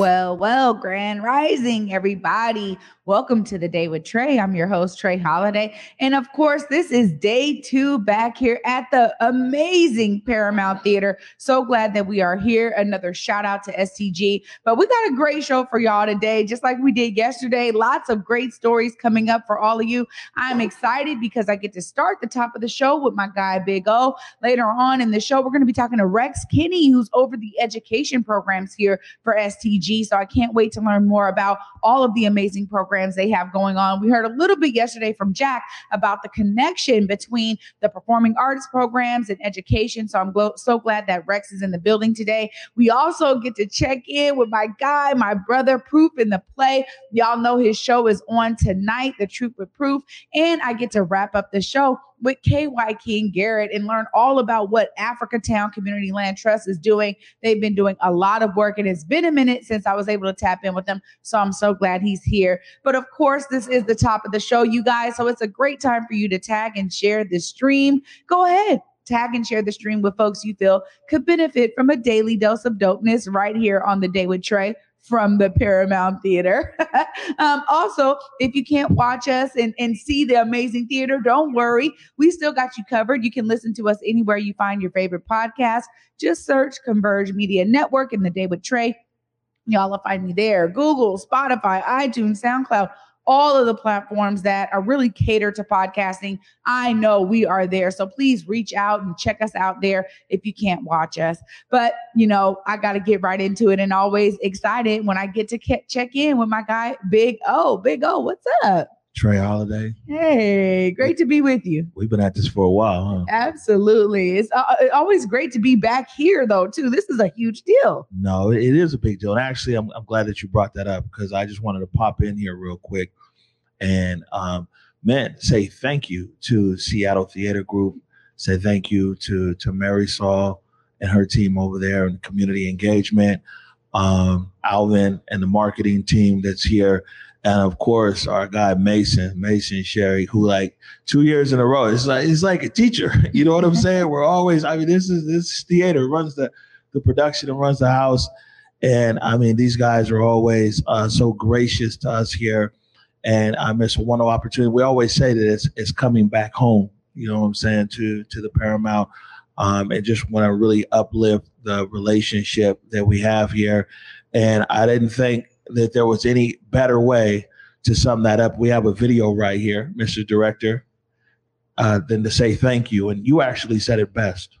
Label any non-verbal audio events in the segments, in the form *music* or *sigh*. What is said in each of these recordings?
Well, well, grand rising, everybody. Welcome to the day with Trey. I'm your host, Trey Holiday. And of course, this is day two back here at the amazing Paramount Theater. So glad that we are here. Another shout out to STG. But we got a great show for y'all today, just like we did yesterday. Lots of great stories coming up for all of you. I'm excited because I get to start the top of the show with my guy, Big O. Later on in the show, we're going to be talking to Rex Kinney, who's over the education programs here for STG. So I can't wait to learn more about all of the amazing programs they have going on. We heard a little bit yesterday from Jack about the connection between the performing arts programs and education. So I'm glo- so glad that Rex is in the building today. We also get to check in with my guy, my brother, Proof in the play. Y'all know his show is on tonight, The Truth with Proof. And I get to wrap up the show with K. Wyking Garrett and learn all about what Africatown Community Land Trust is doing. They've been doing a lot of work and it's been a minute since I was able to tap in with them. So I'm so glad he's here. But of course, this is the top of the show, you guys. So it's a great time for you to tag and share this stream. Go ahead. Tag and share the stream with folks you feel could benefit from a daily dose of dopeness right here on the Day with Trey from the Paramount Theater. *laughs* um, also, if you can't watch us and, and see the amazing theater, don't worry. We still got you covered. You can listen to us anywhere you find your favorite podcast. Just search Converge Media Network and the Day with Trey. Y'all will find me there. Google, Spotify, iTunes, SoundCloud all of the platforms that are really catered to podcasting. I know we are there. So please reach out and check us out there if you can't watch us. But, you know, I got to get right into it and always excited when I get to ke- check in with my guy, Big O. Big O, what's up? Trey Holiday. Hey, great to be with you. We've been at this for a while, huh? Absolutely. It's uh, always great to be back here, though, too. This is a huge deal. No, it is a big deal. And actually, I'm, I'm glad that you brought that up because I just wanted to pop in here real quick and, um, man, say thank you to Seattle Theater Group. Say thank you to, to Mary Saul and her team over there and community engagement, um, Alvin and the marketing team that's here and of course our guy Mason, Mason Sherry, who like two years in a row, it's like it's like a teacher. *laughs* You know what I'm saying? We're always, I mean, this is this theater runs the the production and runs the house. And I mean, these guys are always uh, so gracious to us here. And I miss a wonderful opportunity. We always say that it's, it's coming back home, you know what I'm saying, to to the Paramount. Um, and just want to really uplift the relationship that we have here. And I didn't think that there was any better way to sum that up. We have a video right here, Mr. Director, uh, than to say thank you. And you actually said it best.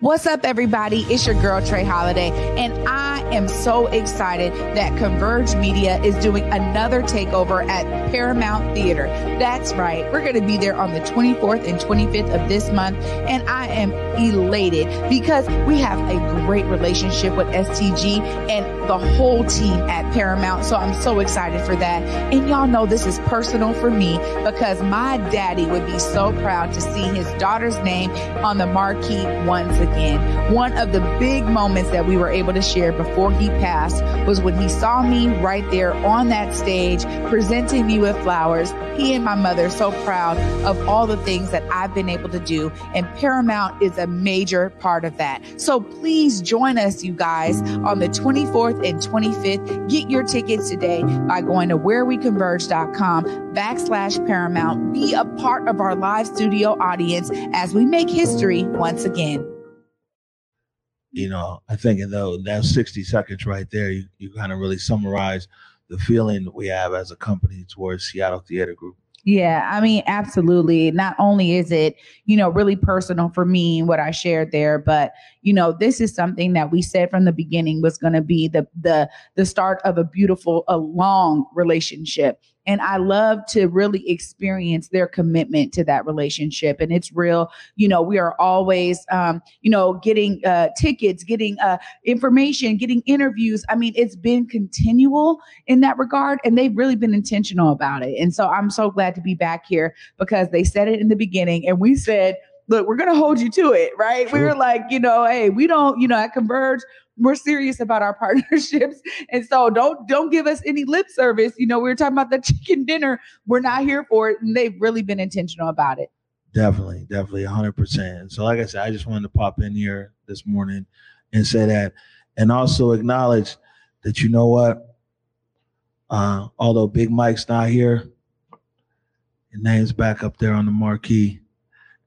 What's up, everybody? It's your girl, Trey Holiday, and I am so excited that Converge Media is doing another takeover at Paramount Theater. That's right. We're going to be there on the 24th and 25th of this month, and I am elated because we have a great relationship with STG and the whole team at Paramount. So I'm so excited for that. And y'all know this is personal for me because my daddy would be so proud to see his daughter's name on the marquee once again. One of the big moments that we were able to share before he passed was when he saw me right there on that stage presenting me with flowers. He and my mother so proud of all the things that I've been able to do and Paramount is a major part of that. So please join us, you guys, on the 24th and 25th. Get your tickets today by going to whereweconverge.com backslash Paramount. Be a part of our live studio audience as we make history once again you know, I think in though that 60 seconds right there, you, you kind of really summarize the feeling we have as a company towards Seattle Theater Group. Yeah, I mean, absolutely. Not only is it, you know, really personal for me, what I shared there, but you know, this is something that we said from the beginning was going to be the the the start of a beautiful, a long relationship And I love to really experience their commitment to that relationship. And it's real. You know, we are always, um, you know, getting uh, tickets, getting uh, information, getting interviews. I mean, it's been continual in that regard. And they've really been intentional about it. And so I'm so glad to be back here because they said it in the beginning and we said, look, we're going to hold you to it, right? Sure. We were like, you know, hey, we don't, you know, at Converge, we're serious about our *laughs* partnerships. And so don't don't give us any lip service. You know, we were talking about the *laughs* chicken dinner. We're not here for it. And they've really been intentional about it. Definitely, definitely 100%. So like I said, I just wanted to pop in here this morning and say that and also acknowledge that you know what? Uh, although Big Mike's not here, your name's back up there on the marquee.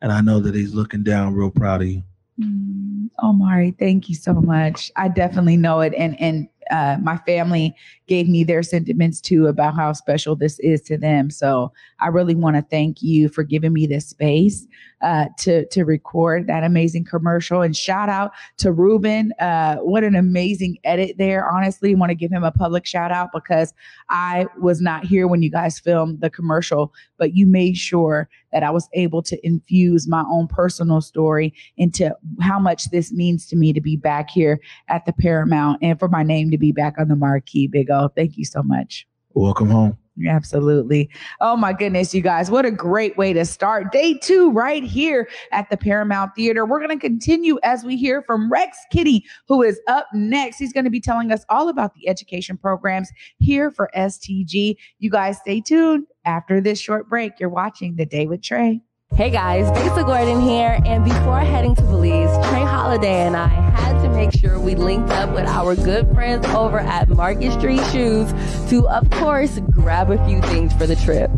And I know that he's looking down real proud of you. Mm, Omari, thank you so much. I definitely know it. And and uh, my family gave me their sentiments too about how special this is to them. So I really want to thank you for giving me this space uh, to to record that amazing commercial. And shout out to Ruben. Uh, what an amazing edit there. Honestly, want to give him a public shout out because I was not here when you guys filmed the commercial, but you made sure that I was able to infuse my own personal story into how much this means to me to be back here at the Paramount and for my name to be back on the marquee, Big O. Thank you so much. Welcome home. Absolutely. Oh my goodness, you guys. What a great way to start day two right here at the Paramount Theater. We're going to continue as we hear from Rex Kinney, who is up next. He's going to be telling us all about the education programs here for STG. You guys stay tuned. After this short break, you're watching The Day with Trey. Hey guys, Lisa Gordon here, and before heading to Belize, Trey Holiday and I had to make sure we linked up with our good friends over at Market Street Shoes to, of course, grab a few things for the trip.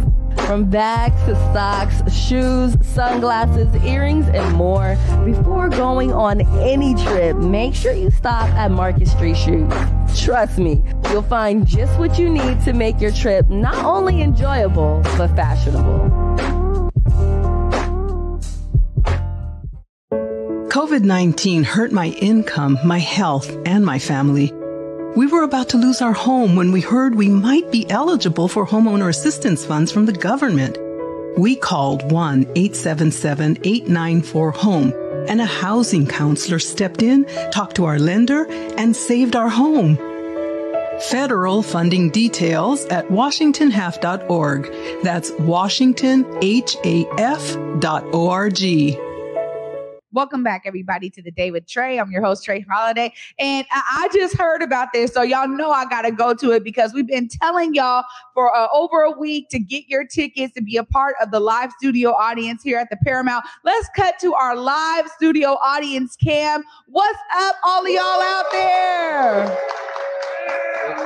From bags to socks, shoes, sunglasses, earrings, and more. Before going on any trip, make sure you stop at Market Street Shoes. Trust me, you'll find just what you need to make your trip not only enjoyable, but fashionable. COVID 19 hurt my income, my health, and my family. We were about to lose our home when we heard we might be eligible for homeowner assistance funds from the government. We called 1 877 894 HOME, and a housing counselor stepped in, talked to our lender, and saved our home. Federal funding details at washingtonhalf.org. That's washingtonhaf.org. Welcome back, everybody, to the day with Trey. I'm your host, Trey Holiday. And I, just heard about this. So, y'all know I got to go to it because we've been telling y'all for uh, over a week to get your tickets to be a part of the live studio audience here at the Paramount. Let's cut to our live studio audience cam. What's up, all of y'all out there?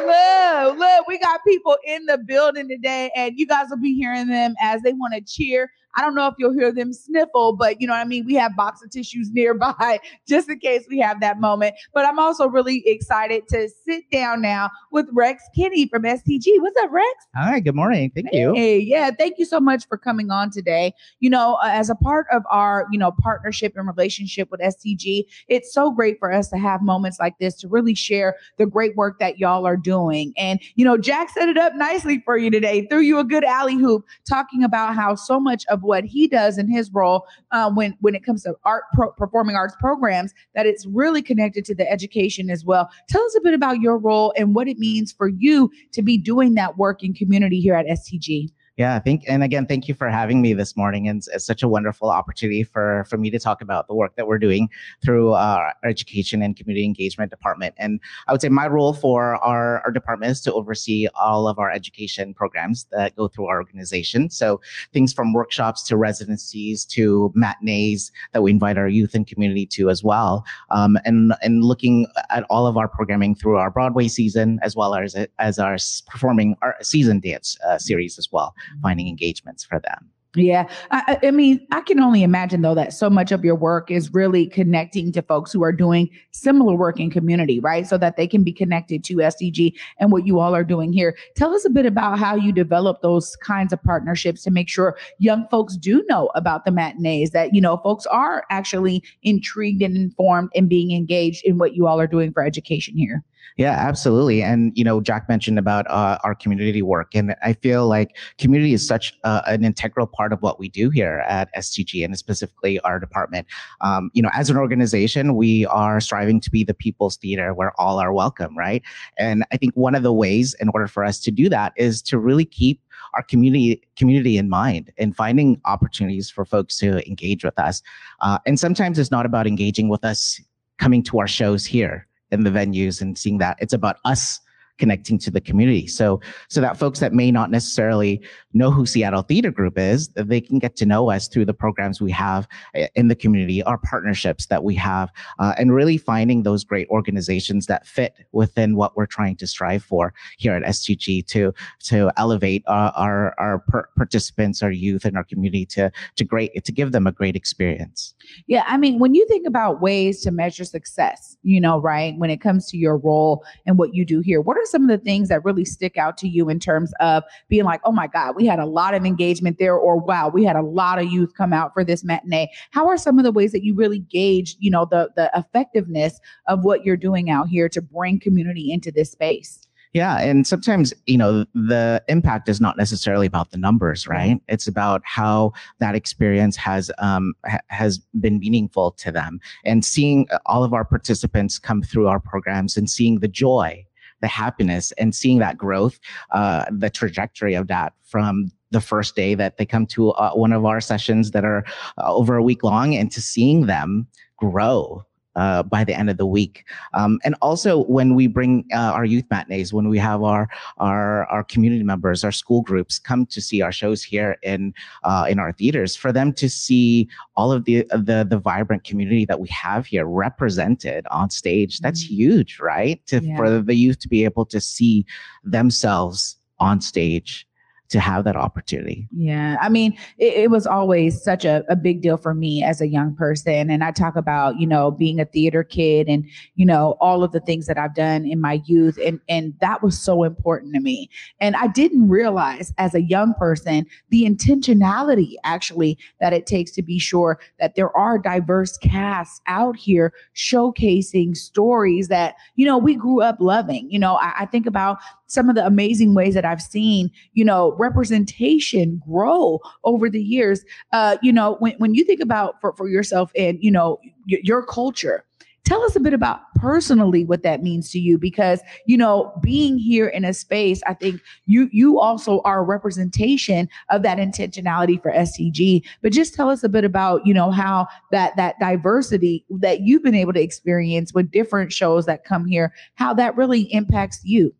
Look, look, we got people in the building today, and you guys will be hearing them as they want to cheer I don't know if you'll hear them sniffle, but you know what I mean? We have box of tissues nearby *laughs* just in case we have that moment. But I'm also really excited to sit down now with Rex Kinney from STG. What's up, Rex? Hi, good morning. Thank you. Hey, yeah, thank you so much for coming on today. You know, uh, as a part of our, you know, partnership and relationship with STG, it's so great for us to have moments like this to really share the great work that y'all are doing. And, you know, Jack set it up nicely for you today, threw you a good alley hoop talking about how so much of what he does in his role uh, when when it comes to art pro- performing arts programs that it's really connected to the education as well. Tell us a bit about your role and what it means for you to be doing that work in community here at stg yeah, thank and again, thank you for having me this morning. And it's, it's, such a wonderful opportunity for for me to talk about the work that we're doing through our education and community engagement department. And I would say my role for our, our department is to oversee all of our education programs that go through our organization. So things from workshops to residencies to matinees that we invite our youth and community to as well. Um, and and looking at all of our programming through our Broadway season as well as as our performing season dance uh, series as well Mm-hmm. finding engagements for them. Yeah. I, I, mean, I can only imagine though that so much of your work is really connecting to folks who are doing similar work in community, right? So that they can be connected to STG and what you all are doing here. Tell us a bit about how you develop those kinds of partnerships to make sure young folks do know about the matinees, that, you know, folks are actually intrigued and informed and being engaged in what you all are doing for education here. Yeah, absolutely. And, you know, Jack mentioned about uh, our community work. And I feel like community is such an integral part of what we do here at STG and specifically our department. Um, you know, as an organization, we are striving to be the people's theater where all are welcome, right? And I think one of the ways in order for us to do that is to really keep our community community in mind and finding opportunities for folks to engage with us. Uh, and sometimes it's not about engaging with us coming to our shows here in the venues and seeing that. It's about us connecting to the community. So, so that folks that may not necessarily know who Seattle Theater Group is, they can get to know us through the programs we have eh, in the community, our partnerships that we have, uh, and really finding those great organizations that fit within what we're trying to strive for here at STG to to elevate our our, our per- participants, our youth, and our community to to great to give them a great experience. Yeah, I mean, when you think about ways to measure success, you know, right, when it comes to your role and what you do here, what are some of the things that really stick out to you in terms of being like, oh my God, we had a lot of engagement there, or wow, we had a lot of youth come out for this matinee? How are some of the ways that you really gauge, you know, the the effectiveness of what you're doing out here to bring community into this space? Yeah. And sometimes, you know, the impact is not necessarily about the numbers, right? It's about how that experience has, um, ha- has been meaningful to them and seeing all of our participants come through our programs and seeing the joy, the happiness and seeing that growth, uh, the trajectory of that from the first day that they come to uh, one of our sessions that are uh, over a week long and to seeing them grow uh, by the end of the week. Um, and also when we bring uh, our youth matinees, when we have our, our, our community members, our school groups come to see our shows here in, uh, in our theaters for them to see all of the, the, the vibrant community that we have here represented on stage. That's mm-hmm. huge, right? To, yeah. For the youth to be able to see themselves on stage to have that opportunity. Yeah. I mean, it, it, was always such a, a big deal for me as a young person. And I talk about, you know, being a theater kid and, you know, all of the things that I've done in my youth. And, and that was so important to me. And I didn't realize as a young person the intentionality actually that it takes to be sure that there are diverse casts out here showcasing stories that, you know, we grew up loving. You know, I, I think about some of the amazing ways that I've seen, you know, representation grow over the years. Uh, you know, when, when you think about for, for yourself and, you know, y- your culture, tell us a bit about personally what that means to you because you know being here in a space i think you you also are a representation of that intentionality for stg but just tell us a bit about you know how that that diversity that you've been able to experience with different shows that come here how that really impacts you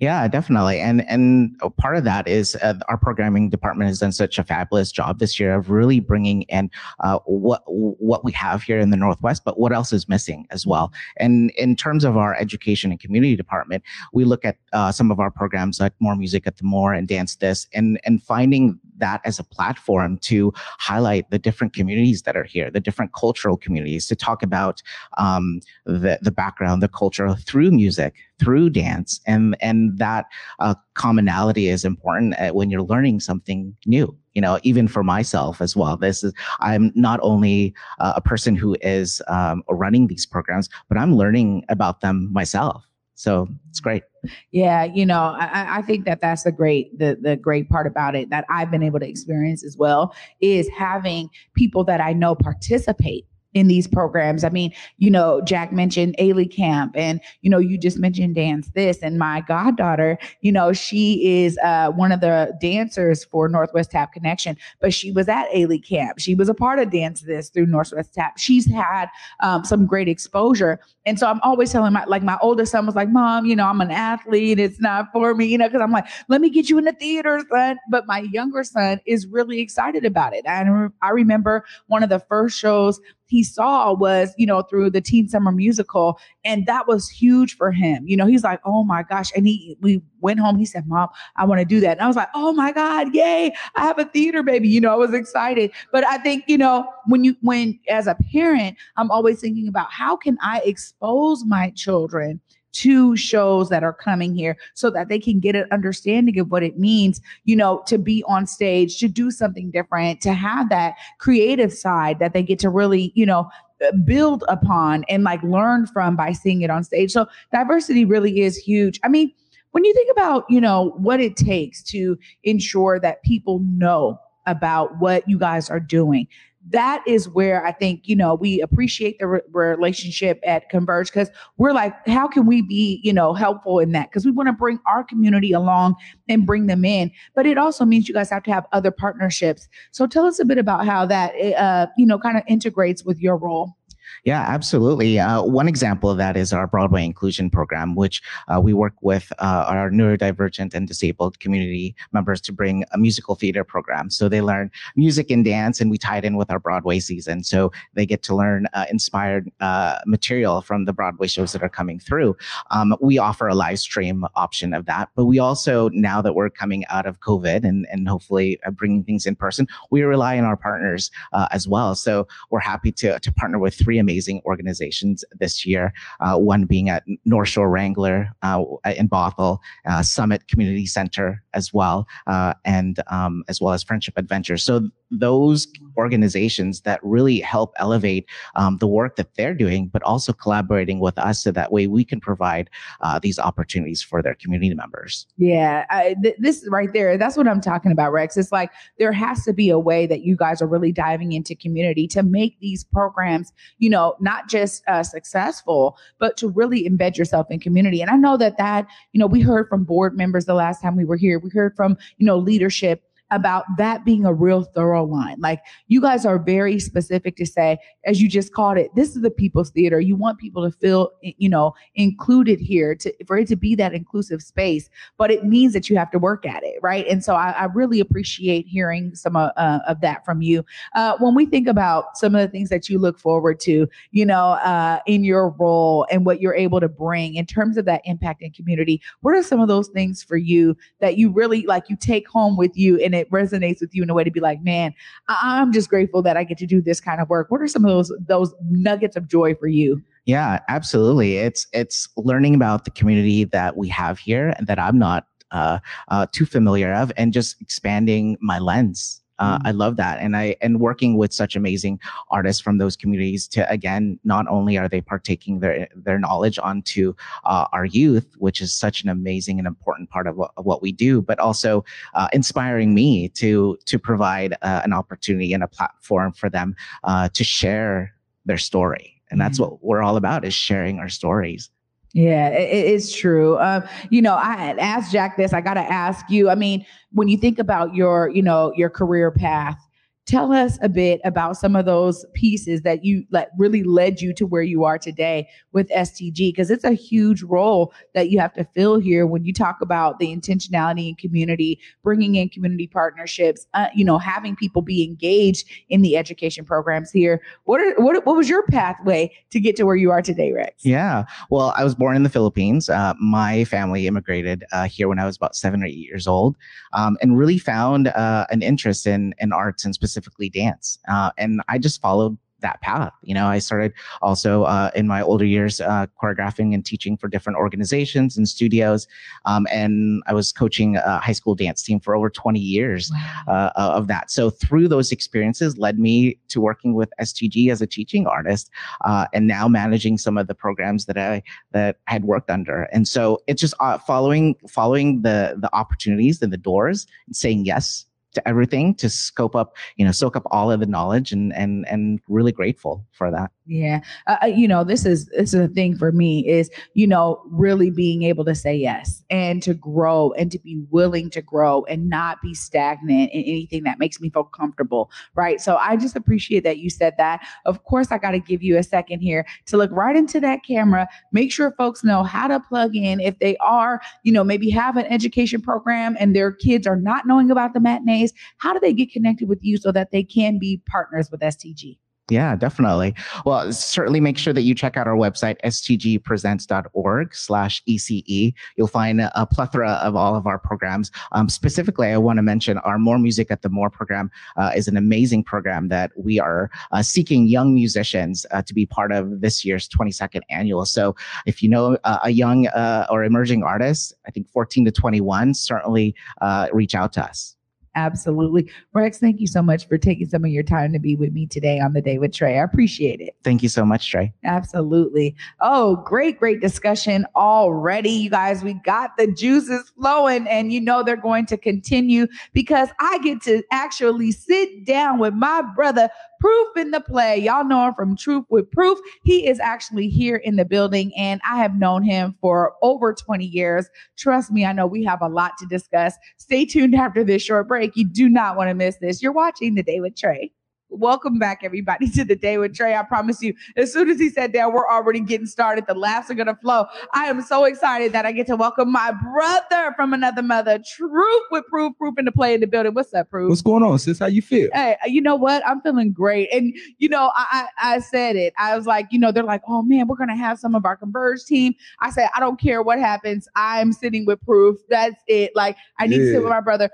yeah, definitely. And and part of that is uh, our programming department has done such a fabulous job this year of really bringing in uh, what what we have here in the Northwest, but what else is missing as well. And in terms of our education and community department, we look at uh, some of our programs like More Music at the Moore and Dance This, and and finding that as a platform to highlight the different communities that are here, the different cultural communities, to talk about um, the the background, the culture through music, through dance and and that uh, commonality is important uh, when you're learning something new you know even for myself as well. This is i'm not only uh, a person who is um, running these programs but i'm learning about them myself so it's great. Yeah you know I, I think that that's the great the, the great part about it that i've been able to experience as well is having people that i know participate in these programs. I mean, you know, Jack mentioned Ailey Camp, and you know, you just mentioned Dance This, and my goddaughter, you know, she is uh, one of the dancers for Northwest Tap Connection, but she was at Ailey Camp. She was a part of Dance This through Northwest Tap. She's had um, some great exposure, and so I'm always telling my like my oldest son was like, "Mom, you know, I'm an athlete. It's not for me, you know," because I'm like, "Let me get you in the theater, son." But my younger son is really excited about it, and I remember one of the first shows he saw was, you know, through the Teen Summer Musical. And that was huge for him. You know, he's like, oh my gosh. And he, we went home. He said, Mom, I want to do that. And I was like, oh my God, yay. I have a theater baby. You know, I was excited. But I think, you know, when you, when as a parent, I'm always thinking about how can I expose my children to shows that are coming here so that they can get an understanding of what it means, you know, to be on stage, to do something different, to have that creative side that they get to really, you know, uh, build upon and like learn from by seeing it on stage. So diversity really is huge. I mean, when you think about, you know, what it takes to ensure that people know about what you guys are doing, that is where I think, you know, we appreciate the re- relationship at Converge because we're like, how can we be, you know, helpful in that? Because we want to bring our community along and bring them in. But it also means you guys have to have other partnerships. So tell us a bit about how that, eh, uh, you know, kind of integrates with your role. Yeah, absolutely. Uh, one example of that is our Broadway Inclusion Program, which uh, we work with uh, our neurodivergent and disabled community members to bring a musical theater program. So they learn music and dance, and we tie it in with our Broadway season. So they get to learn uh, inspired uh, material from the Broadway shows that are coming through. Um, we offer a live stream option of that, but we also, now that we're coming out of COVID and, and hopefully uh, bringing things in person, we rely on our partners as well. So we're happy to, to partner with three amazing amazing organizations this year. Uh, one being at North Shore Wrangler uh, in Bothell, uh, Summit Community Center as well, uh, and um, as well as Friendship Adventure. So those organizations that really help elevate um, the work that they're doing, but also collaborating with us so that way we can provide uh, these opportunities for their community members. Yeah, I, th- this right there, that's what I'm talking about, Rex. It's like there has to be a way that you guys are really diving into community to make these programs, you know, not just uh, successful, but to really embed yourself in community. And I know that that, you know, we heard from board members the last time we were here. We heard from, you know, leadership about that being a real thorough line. Like you guys are very specific to say, as you just called it, this is the people's theater. You want people to feel, you know, included here to for it to be that inclusive space, but it means that you have to work at it, right? And so I, I really appreciate hearing some uh, uh, of that from you. Uh, when we think about some of the things that you look forward to, you know, uh, in your role and what you're able to bring in terms of that impact in community, what are some of those things for you that you really like you take home with you and it resonates with you in a way to be like, man, I'm just grateful that I get to do this kind of work. What are some of those those nuggets of joy for you? Yeah, absolutely. It's it's learning about the community that we have here and that I'm not uh, uh, too familiar of, and just expanding my lens uh, mm-hmm. I love that, and I and working with such amazing artists from those communities to again, not only are they partaking their their knowledge onto uh, our youth, which is such an amazing and important part of what, of what we do, but also uh, inspiring me to to provide uh, an opportunity and a platform for them uh, to share their story, and that's mm-hmm. what we're all about: is sharing our stories. Yeah, it, it's true. Um, you know, I asked Jack this. I got to ask you. I mean, when you think about your, you know, your career path, tell us a bit about some of those pieces that you that really led you to where you are today with STG because it's a huge role that you have to fill here when you talk about the intentionality in community bringing in community partnerships uh, you know having people be engaged in the education programs here. What are what, what was your pathway to get to where you are today Rex? Yeah. Well I was born in the Philippines. Uh, my family immigrated uh, here when I was about seven or eight years old um, and really found uh, an interest in in arts and specifically specifically dance. Uh, and I just followed that path. You know, I started also uh, in my older years uh, choreographing and teaching for different organizations and studios. Um, and I was coaching a high school dance team for over 20 years wow. uh, of that. So through those experiences led me to working with STG as a teaching artist uh, and now managing some of the programs that I that I had worked under. And so it's just uh, following following the the opportunities and the doors and saying yes to everything to scope up, you know, soak up all of the knowledge and and and really grateful for that. Yeah. Uh, uh, you know, this is this is a thing for me is, you know, really being able to say yes and to grow and to be willing to grow and not be stagnant in anything that makes me feel comfortable, right? So I just appreciate that you said that. Of course, I got to give you a second here to look right into that camera, make sure folks know how to plug in if they are, you know, maybe have an education program and their kids are not knowing about the matinees, how do they get connected with you so that they can be partners with STG? Yeah, definitely. Well, certainly make sure that you check out our website, stgpresents.org slash ECE. You'll find a plethora of all of our programs. Um, specifically, I want to mention our More Music at the Moore program uh, is an amazing program that we are uh, seeking young musicians uh, to be part of this year's 22nd annual. So if you know uh, a young uh, or emerging artist, I think 14 to 21, certainly uh, reach out to us. Absolutely. Rex, thank you so much for taking some of your time to be with me today on the day with Trey. I appreciate it. Thank you so much, Trey. Absolutely. Oh, great, great discussion already. You guys, we got the juices flowing, and you know they're going to continue because I get to actually sit down with my brother, Proof in the play. Y'all know him from Truth with Proof. He is actually here in the building, and I have known him for over 20 years. Trust me, I know we have a lot to discuss. Stay tuned after this short break. You do not want to miss this. You're watching The Day with Trey. Welcome back, everybody, *laughs* to the day with Trey. I promise you, as soon as he sat down, we're already getting started. The laughs are going to flow. I am so excited that I get to welcome my brother from another mother, Truth with Proof, Proof in the play in the building. What's up, Proof? What's going on, sis? How you feel? Hey, uh, you know what? I'm feeling great. And, you know, I, I, I said it. I was like, you know, they're like, oh man, we're going to have some of our Converge team. I said, I don't care what happens. I'm sitting with Proof. That's it. Like, I need to sit with my brother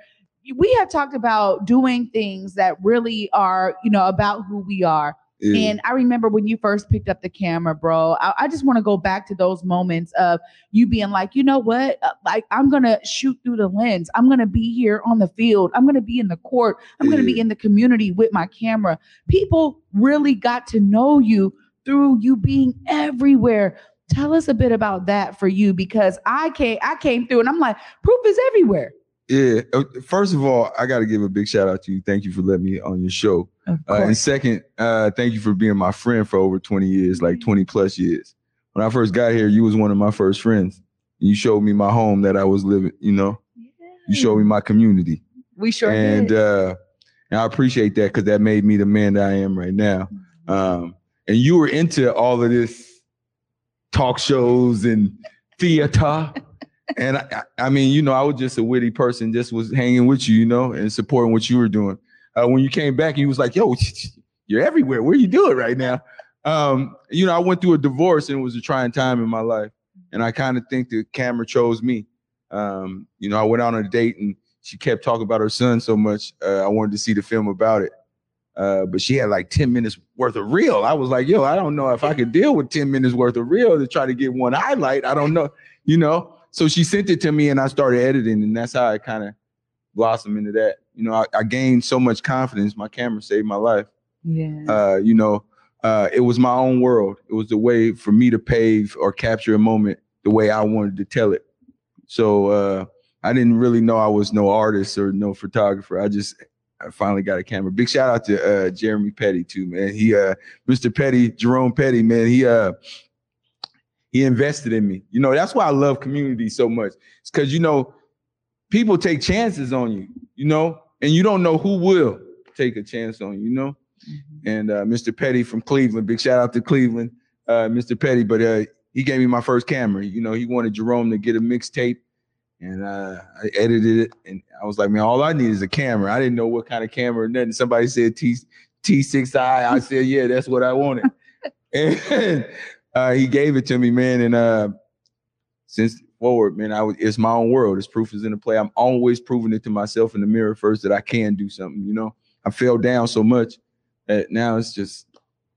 we have talked about doing things that really are, you know, about who we are. And I remember when you first picked up the camera, bro. I, I just want to go back to those moments of you being like, you know what? Uh, Like, I'm going to shoot through the lens. I'm going to be here on the field. I'm going to be in the court. I'm going to be in the community with my camera. People really got to know you through you being everywhere. Tell us a bit about that for you because I came, I came through and I'm like, proof is everywhere. Yeah. Uh, First of all, I got to give a big shout out to you. Thank you for letting me on your show. Uh, and second, uh, thank you for being my friend for over 20 years, like 20 plus years. When I first got here, you was one of my first friends. You showed me my home that I was living, you know. You showed me my community. we sure and did. uh and I appreciate that because that made me the man that I am right now. Um, and you were into all of this talk shows and theater. *laughs* and I, I mean, you know, I was just a witty person, just was hanging with you, you know, and supporting what you were doing. Uh, when you came back, you was like, "Yo, *laughs* you're everywhere. Where you doing right now?" Um, you know, I went through a divorce and it was a trying time in my life, and I kind of think the camera chose me. Um, you know, I went on a date and she kept talking about her son so much. Uh, I wanted to see the film about it. Uh, but she had like 10 minutes worth of reel. I was like, yo, I don't know if I could deal with 10 minutes worth of reel to try to get one highlight. I don't know, you know. So she sent it to me and I started editing, and that's how I kind of blossomed into that. You know, I, I gained so much confidence. My camera saved my life. yeah. Uh, you know, uh, it was my own world. It was the way for me to pave or capture a moment the way I wanted to tell it. So uh, I didn't really know I was no artist or no photographer. I just I finally got a camera. Big shout out to uh, Jeremy Petty too, man. He uh, Mr. Petty, Jerome Petty, man. He uh he invested in me. You know, that's why I love community so much. It's because you know people take chances on you, you know, and you don't know who will take a chance on you, you know. And uh, Mr. Petty from Cleveland, big shout out to Cleveland, uh, Mr. Petty. But uh, he gave me my first camera. You know, he wanted Jerome to get a mixtape, and uh, I edited it. And I was like, man, all I need is a camera. I didn't know what kind of camera or nothing. Somebody said T T6i. I said, yeah, that's what I wanted. *laughs* and uh, he gave it to me, man. And uh, since forward, man, I was, it's my own world. It's proof is in the play. I'm always proving it to myself in the mirror first that I can do something. You know, I fell down so much that now it's just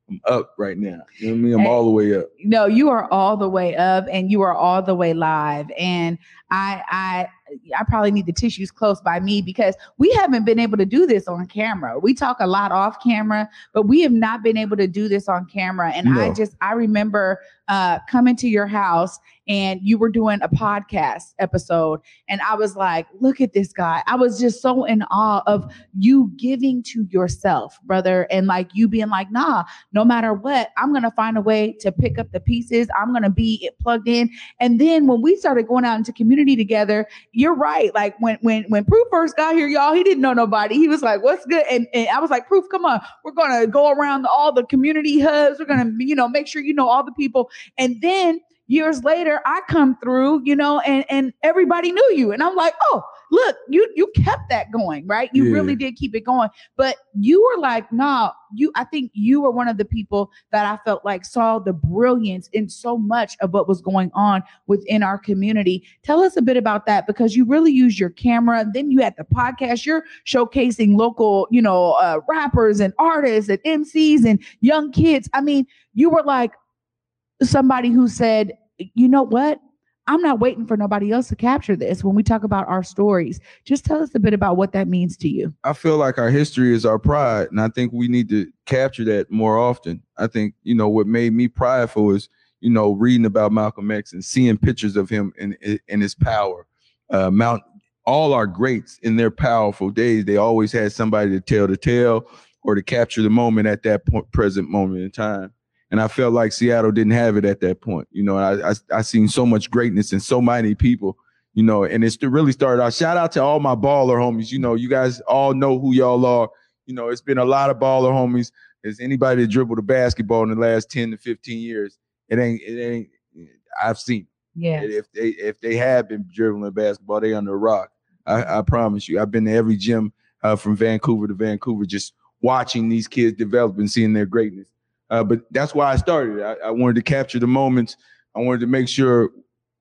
I'm up right now. You know what I mean? I'm Hey. all the way up. no, you are all the way up and you are all the way live. And I I I probably need the tissues close by me because we haven't been able to do this on camera. We talk a lot off camera, but we have not been able to do this on camera. And I just I remember uh coming to your house and you were doing a podcast episode and I was like, look at this guy. I was just so in awe of you giving to yourself, brother, and like you being like, nah, no matter what, I'm going to find a way to pick up the pieces. I'm going to be plugged in. And then when we started going out into community together, you're right. Like when when when Proof first got here, y'all, he didn't know nobody. He was like, "What's good?" And, and I was like, "Proof, come on, we're gonna go around all the community hubs. We're gonna, you know, make sure you know all the people." And then years later, I come through, you know, and and everybody knew you, and I'm like, "Oh, look, you you kept that going, right? You Yeah. really did keep it going." But you were like, "Nah, you." I think you were one of the people that I felt like saw the brilliance in so much of what was going on within our community. Tell us a bit about that because you really used your camera. Then you had the podcast. You're showcasing local, you know, uh, rappers and artists and MCs and young kids. I mean, you were like somebody who said, you know what? I'm not waiting for nobody else to capture this when we talk about our stories. Just tell us a bit about what that means to you. I feel like our history is our pride, and I think we need to capture that more often. I think you know what made me prideful is you know reading about Malcolm X and seeing pictures of him in in his power. Uh, Mount all our greats in their powerful days, they always had somebody to tell the tale or to capture the moment at that point, present moment in time and I felt like Seattle didn't have it at that point. You know, I, I I seen so much greatness in so many people. You know, and it's really started out. Shout out to all my baller homies. You know, you guys all know who y'all are. You know, it's been a lot of baller homies. Is anybody that dribbled a basketball in the last ten to fifteen years? It ain't. It ain't. I've seen. Yeah. If they if they have been dribbling basketball, they under a rock. I, I promise you. I've been to every gym uh, from Vancouver to Vancouver, just watching these kids develop and seeing their greatness. Uh, but that's why I started. I, I, wanted to capture the moments. I wanted to make sure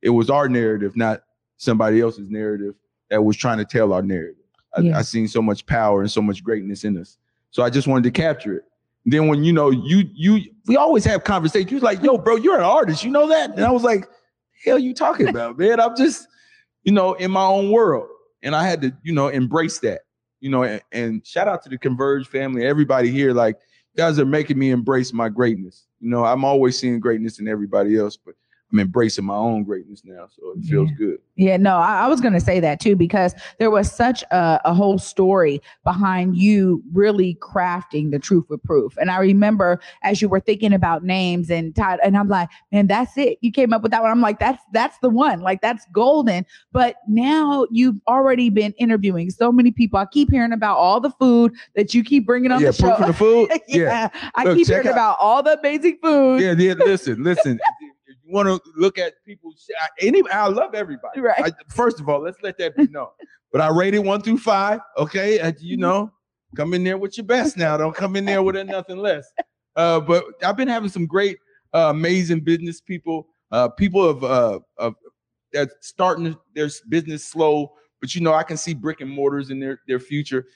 it was our narrative, not somebody else's narrative that was trying to tell our narrative. I, yeah. I seen so much power and so much greatness in us. So I just wanted to capture it. then when you know you you we always have conversations. You like, yo, bro, you're an artist. You know that? And I was like, hell, you talking *laughs* about, man? I'm just, you know, in my own world, and I had to, you know, embrace that. You know, and, and shout out to the Converge family, everybody here. Like, guys are making me embrace my greatness. You know, I'm always seeing greatness in everybody else, but I'm embracing my own greatness now, so it feels yeah. good. Yeah, no, I, I was going to say that too because there was such a, a, whole story behind you really crafting the truth with proof. And I remember as you were thinking about names and Todd, and I'm like, man, that's it. You came up with that one. I'm like, that's that's the one. Like that's golden. But now you've already been interviewing so many people. I keep hearing about all the food that you keep bringing on yeah, the show. the food. *laughs* yeah, yeah. I Look, keep hearing out. about all the amazing food. Yeah, yeah. Listen, listen *laughs* want to look at people, any, I love everybody. Right. I, first of all, let's let that be known. but I rated one through five. Okay, uh, you know, come in there with your best now. Don't come in there with a nothing less. Uh, but I've been having some great, uh, amazing business people. Uh, people of uh, of that starting their business slow, but you know I can see brick and mortars in their their future.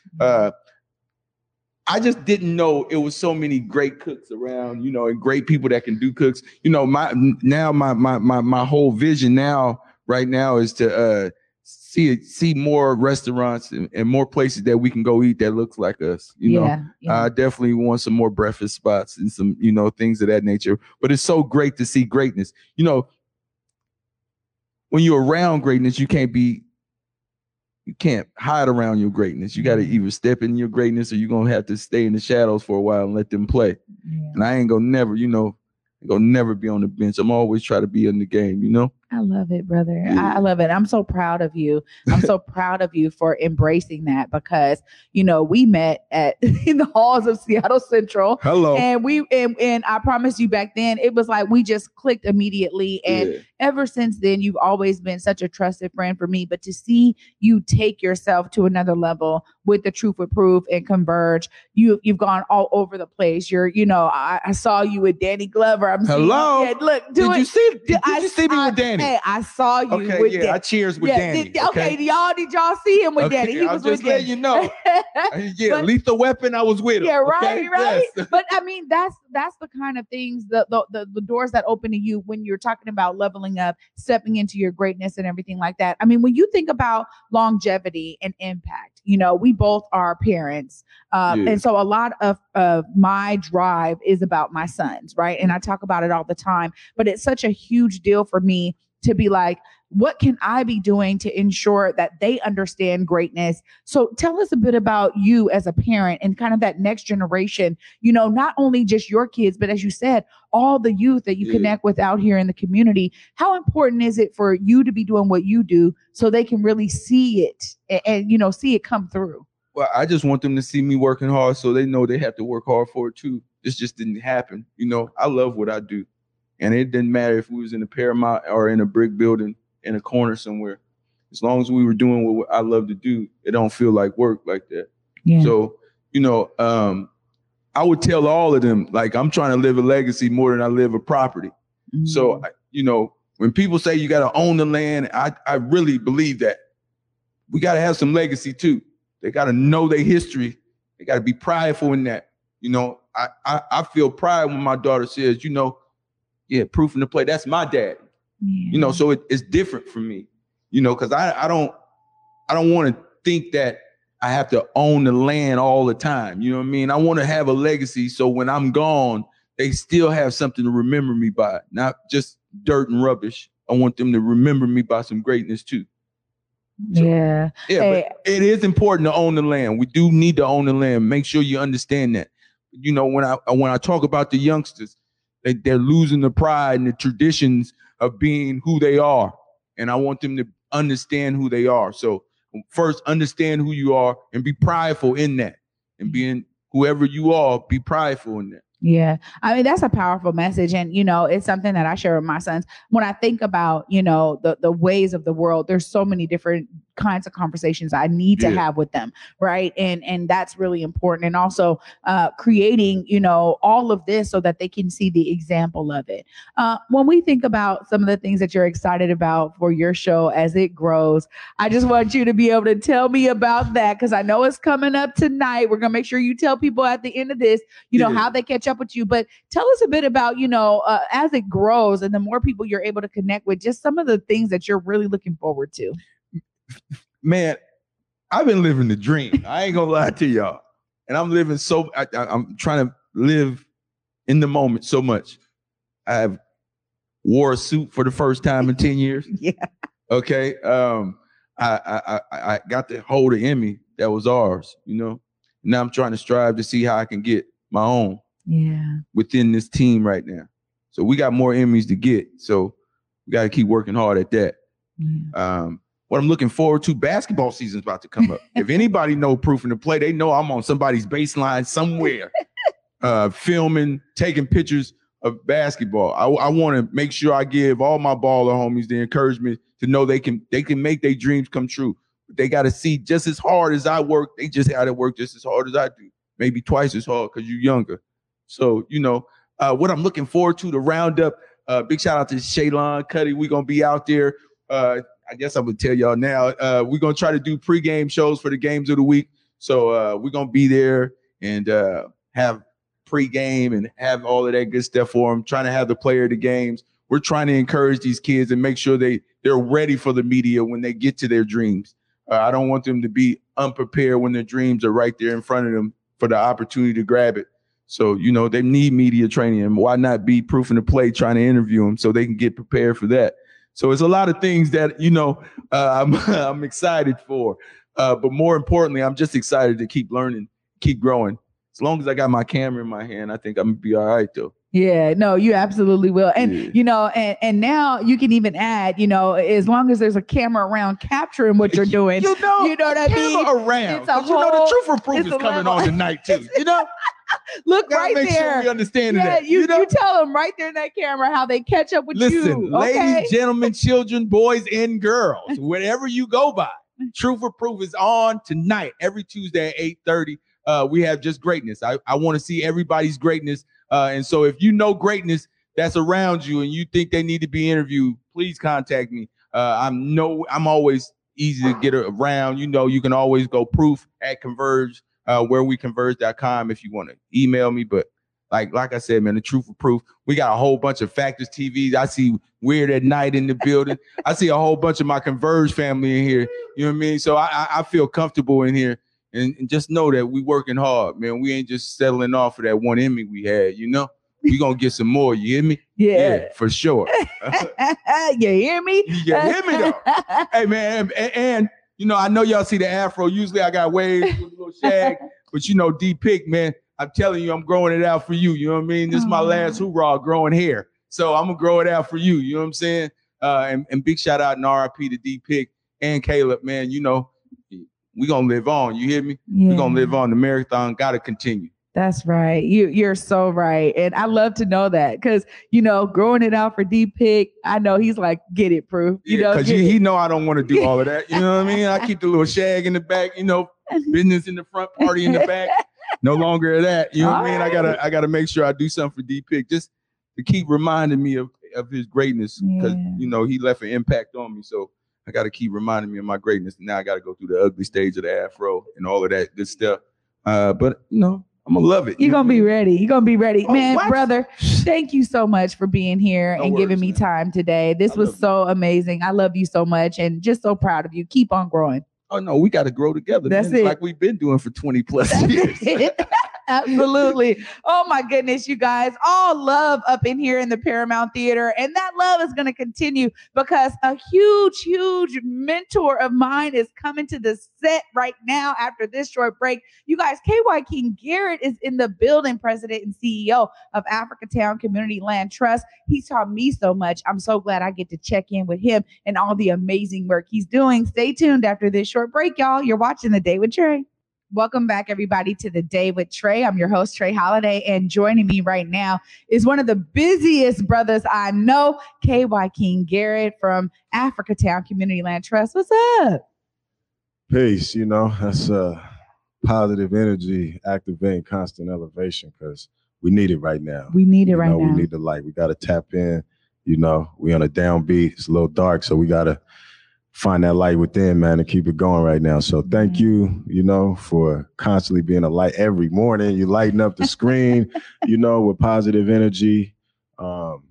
I just didn't know it was so many great cooks around, you know, and great people that can do cooks. You know, my now my my my my whole vision now right now is to uh see see more restaurants and, and more places that we can go eat that looks like us. You yeah, know, yeah. I definitely want some more breakfast spots and some you know things of that nature. But it's so great to see greatness. You know, when you're around greatness, you can't be you can't hide around your greatness. You got to Mm-hmm. either step in your greatness or you're gonna have to stay in the shadows for a while and let them play. Yeah. And I ain't gonna never, you know, ain't gonna never be on the bench. I'm always try to be in the game, you know. I love it, brother. I, I love it. I'm so proud of you. I'm so *laughs* proud of you for embracing that because you know we met at *laughs* in the halls of Seattle Central. Hello. And we and, and I promise you back then it was like we just clicked immediately and Yeah. ever since then you've always been such a trusted friend for me but to see you take yourself to another level with the truth with proof and converge you you've gone all over the place you're you know I, I saw you with Danny Glover I'm seeing- Hello? yeah, look Did do you it see? Did, I- you see me I- with Danny? Hey, I saw you okay, with yeah. Danny. I cheers with Yeah, Danny. did- okay, y'all did y'all see him with Okay, Danny? He was just with Danny. you know. *laughs* Uh, yeah, But- lethal weapon. I was with him. yeah, right, okay? right. Yes. *laughs* But I mean, that's that's the kind of things the, the the the doors that open to you when you're talking about leveling up, stepping into your greatness, and everything like that. I mean, when you think about longevity and impact, you know, we both are parents, um, Yeah. and so a lot of of my drive is about my sons, right? And I talk about it all the time. But it's such a huge deal for me to be like what can I be doing to ensure that they understand greatness? So tell us a bit about you as a parent and kind of that next generation, you know, not only just your kids, but as you said, all the youth that you Yeah. connect with out here in the community. How important is it for you to be doing what you do so they can really see it and, and you know, see it come through? Well, I just want them to see me working hard so they know they have to work hard for it too. This just didn't happen. You know, I love what I do. And it didn't matter if we was in a Paramount or in a brick building in a corner somewhere. As long as we were doing what I love to do, it don't feel like work like that. Yeah. So, you know, um, I would tell all of them, like, I'm trying to live a legacy more than I live a property. Mm. So, you know, when people say you got to own the land, I, I really believe that. We got to have some legacy too. They got to know their history. They got to be prideful in that. You know, I, I I feel pride when my daughter says, you know, yeah, proof in the play. That's my dad. You know, so it, it's different for me. You know, because I I don't I don't want to think that I have to own the land all the time. You know what I mean? I want to have a legacy so when I'm gone, they still have something to remember me by, not just dirt and rubbish. I want them to remember me by some greatness too. yeah. Yeah, Hey. but it is important to own the land. We do need to own the land. Make sure you understand that. You know, when I when I talk about the youngsters, they, they're losing the pride and the traditions of being who they are. And I want them to understand who they are. So first understand who you are and be prideful in that. And being whoever you are, be prideful in that. Yeah. I mean, that's a powerful message. And, you know, it's something that I share with my sons. When I think about, you know, the, the ways of the world, there's so many different kinds of conversations I need to have with them. Right. And, and that's really important. And also uh, creating, you know, all of this so that they can see the example of it. Uh, when we think about some of the things that you're excited about for your show as it grows, I just want you to be able to tell me about that because I know it's coming up tonight. We're going to make sure you tell people at the end of this you know Yeah. how they catch up with you but tell us a bit about you know uh, as it grows and the more people you're able to connect with just some of the things that you're really looking forward to *laughs* man, I've been living the dream. I ain't gonna lie to y'all, and I'm living so. I, I'm trying to live in the moment so much. I have wore a suit for the first time in ten years. *laughs* yeah Okay, um, I, I I I got to hold an Emmy that was ours. You know, now I'm trying to strive to see how I can get my own yeah within this team right now. So we got more Emmys to get. So we got to keep working hard at that. Um, what I'm looking forward to, basketball season's about to come up. *laughs* if anybody know proof in the play, they know I'm on somebody's baseline somewhere, *laughs* uh, filming, taking pictures of basketball. I, I want to make sure I give all my baller homies the encouragement to know they can they can make their dreams come true. They got to see just as hard as I work. They just had to work just as hard as I do, maybe twice as hard because you're younger. So you know uh, what I'm looking forward to the roundup. Uh, big shout out to Shaylon Cuddy. We're gonna be out there. Uh, I guess I'm gonna tell y'all now. Uh, we're gonna try to do pregame shows for the games of the week. So uh, we're gonna be there and uh, have pregame and have all of that good stuff for them. Trying to have the player of the games. We're trying to encourage these kids and make sure they they're ready for the media when they get to their dreams. Uh, I don't want them to be unprepared when their dreams are right there in front of them for the opportunity to grab it. So, you know, they need media training. And why not be proof in the play trying to interview them so they can get prepared for that? So it's a lot of things that, you know, uh, *laughs* I'm, I'm excited for. Uh, but more importantly, I'm just excited to keep learning, keep growing. As long as I got my camera in my hand, I think I'm gonna be all right though. yeah no you absolutely will and Yeah. you know and and now you can even add you know as long as there's a camera around capturing what you're *laughs* doing You know, You know what I camera mean? around. It's a 'cause you know, the truth for proof is coming level. on tonight too. *laughs* You know, *laughs* look right make there sure we understand yeah, that. you, you know, you tell them right there in that camera how they catch up with Listen, you. Okay? ladies, *laughs* gentlemen, children, boys, and girls, *laughs* whatever you go by, Truth or Proof is on tonight, every Tuesday at 8:30. Uh, we have just greatness. I, I want to see everybody's greatness. Uh, and so if you know greatness that's around you and you think they need to be interviewed, please contact me. Uh, I'm no, I'm always easy to get around. You know, you can always go proof at converge, uh, where we converge.com if you want to email me. But like, like I said, man, the truth or proof, we got a whole bunch of factors TVs. I see weird at night in the building. I see a whole bunch of my converge family in here. You know what I mean? So I, I, feel comfortable in here. And, and just know that we working hard, man. We ain't just settling off of that one Emmy we had, you know. We gonna get some more. You hear me? Yeah. for sure. *laughs* you hear me? You hear me though? *laughs* hey man, and, and, you know, I know y'all see the afro. Usually I got waves with a little *laughs* shag, but you know, D pick, man. I'm telling you, I'm growing it out for you. You know what I mean? This is my last hoorah growing hair. So I'm gonna grow it out for you. You know what I'm saying? Uh, and, and big shout out and RIP to D pick and Caleb, man. You know, we gonna live on. You hear me? yeah. We're gonna live on. The marathon gotta continue. That's right. You you're so right. And I love to know that because you know, growing it out for D Pick, I know he's like, get it, proof. You know, because he, he know I don't want to do *laughs* all of that. You know what I mean? I keep the little shag in the back. You know, business in the front, party in the back. No *laughs* longer that. You know what I mean? I gotta I gotta make sure I do something for D Pick just to keep reminding me of, of his greatness because Yeah. you know he left an impact on me. So I gotta keep reminding me of my greatness. And now I gotta go through the ugly stage of the afro and all of that good stuff. Uh, but you know, I'm gonna love it. You're gonna be ready. You're gonna be ready, Oh, man, what? brother. Thank you so much for being here No and giving me man. time today. This I was love you. so amazing. I love you so much, and just so proud of you. Keep on growing. Oh no, we got to grow together. That's man. It. Like we've been doing for 20 plus That's years. *laughs* Absolutely. Oh my goodness, you guys. All love up in here in the Paramount Theater. And that love is going to continue because a huge, huge mentor of mine is coming to the set right now after this short break. You guys, K. Wyking Garrett is in the building, president and CEO of Africa Town Community Land Trust. He's taught me so much. I'm so glad I get to check in with him and all the amazing work he's doing. Stay tuned after this short break, y'all. You're watching The Day with Trey. Welcome back, everybody, to the day with Trey. I'm your host, Trey Holiday, and joining me right now is one of the busiest brothers I know, K. Wyking Garrett from Africa Town Community Land Trust. What's up? Peace, you know, that's uh positive energy, activating constant elevation because we need it right now. We need it you right know, now. We need the light. We gotta tap in, you know, we on a downbeat, it's a little dark, so we gotta find that light within, man, and keep it going right now. So thank Mhm. you, you know, for constantly being a light every morning. You lighten up the *laughs* screen, you know, with positive energy. Um,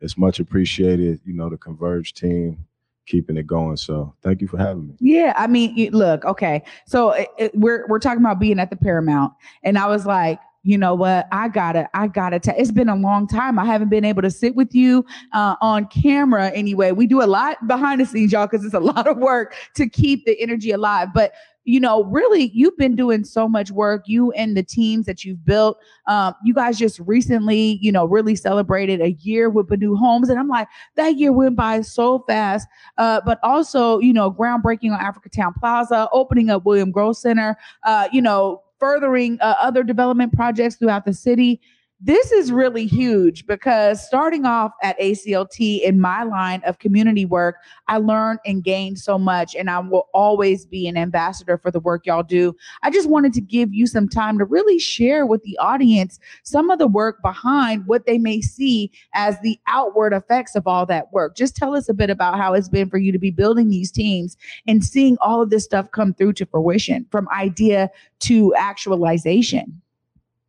it's much appreciated, you know, the Converge team keeping it going. So thank you for having me. Yeah, I mean, look, okay. So it, it- we're we're talking about being at the Paramount, and I was like, you know what? I gotta, I gotta. ta- it's been a long time. I haven't been able to sit with you uh, on camera. Anyway, we do a lot behind the scenes, y'all, because it's a lot of work to keep the energy alive. But you know, really, you've been doing so much work. You and the teams that you've built. Um, you guys just recently, you know, really celebrated a year with Badu Homes, and I'm like, that year went by so fast uh, but also, you know, groundbreaking on Africa Town Plaza, opening up William Grose Center, uh, you know, furthering uh, other development projects throughout the city. This is really huge because starting off at ACLT in my line of community work, I learned and gained so much, and I will always be an ambassador for the work y'all do. I just wanted to give you some time to really share with the audience some of the work behind what they may see as the outward effects of all that work. Just tell us a bit about how it's been for you to be building these teams and seeing all of this stuff come through to fruition from idea to actualization.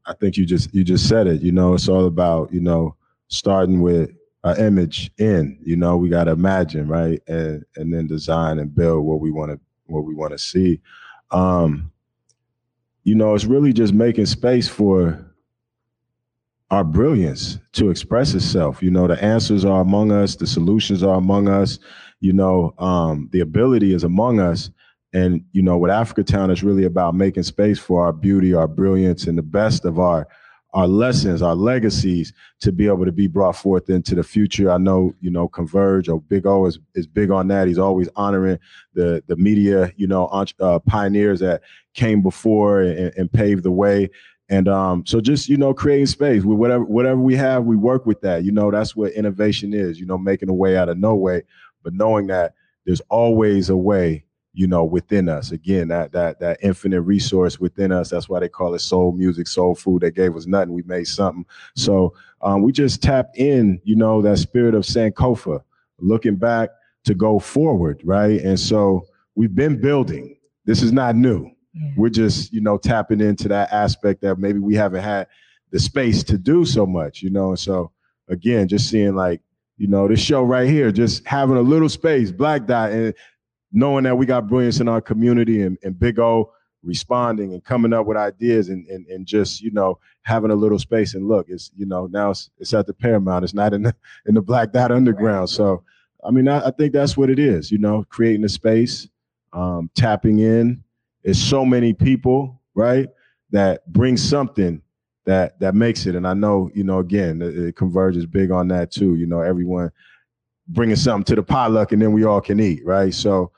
I think you just you just said it. You know, it's all about you know starting with an image in. You know, we got to imagine right, and and then design and build what we want to what we want to see. Um, you know, it's really just making space for our brilliance to express itself. You know, the answers are among us, the solutions are among us. You know, um, the ability is among us. And you know, with Africa Town, it's really about making space for our beauty, our brilliance, and the best of our our lessons, our legacies to be able to be brought forth into the future. I know, you know, Converge or Big O is, is big on that. He's always honoring the the media, you know, uh, pioneers that came before and, and paved the way. And um, so just, you know, creating space with whatever whatever we have, we work with that. You know, that's what innovation is, you know, making a way out of no way, but knowing that there's always a way you know within us. Again that that that infinite resource within us that's why they call it soul music soul food. They gave us nothing. We made something. So um, we just tapped in you know that spirit of sankofa looking back to go forward right? And so we've been building. This is not new. We're just you know tapping into that aspect that maybe we haven't had the space to do so much you know? And so again just seeing like you know this show right here just having a little space black dot and knowing that we got brilliance in our community and, and Big O responding and coming up with ideas and, and and just you know having a little space. And look it's you know now it's, it's at the Paramount. It's not in the *laughs* in the Black Dot Underground. So I mean I, I think that's what it is you know creating a space um, tapping in. It's so many people right that bring something that that makes it. And I know you know again it, it Converge is big on that too. You know everyone bringing something to the potluck and then we all can eat right? So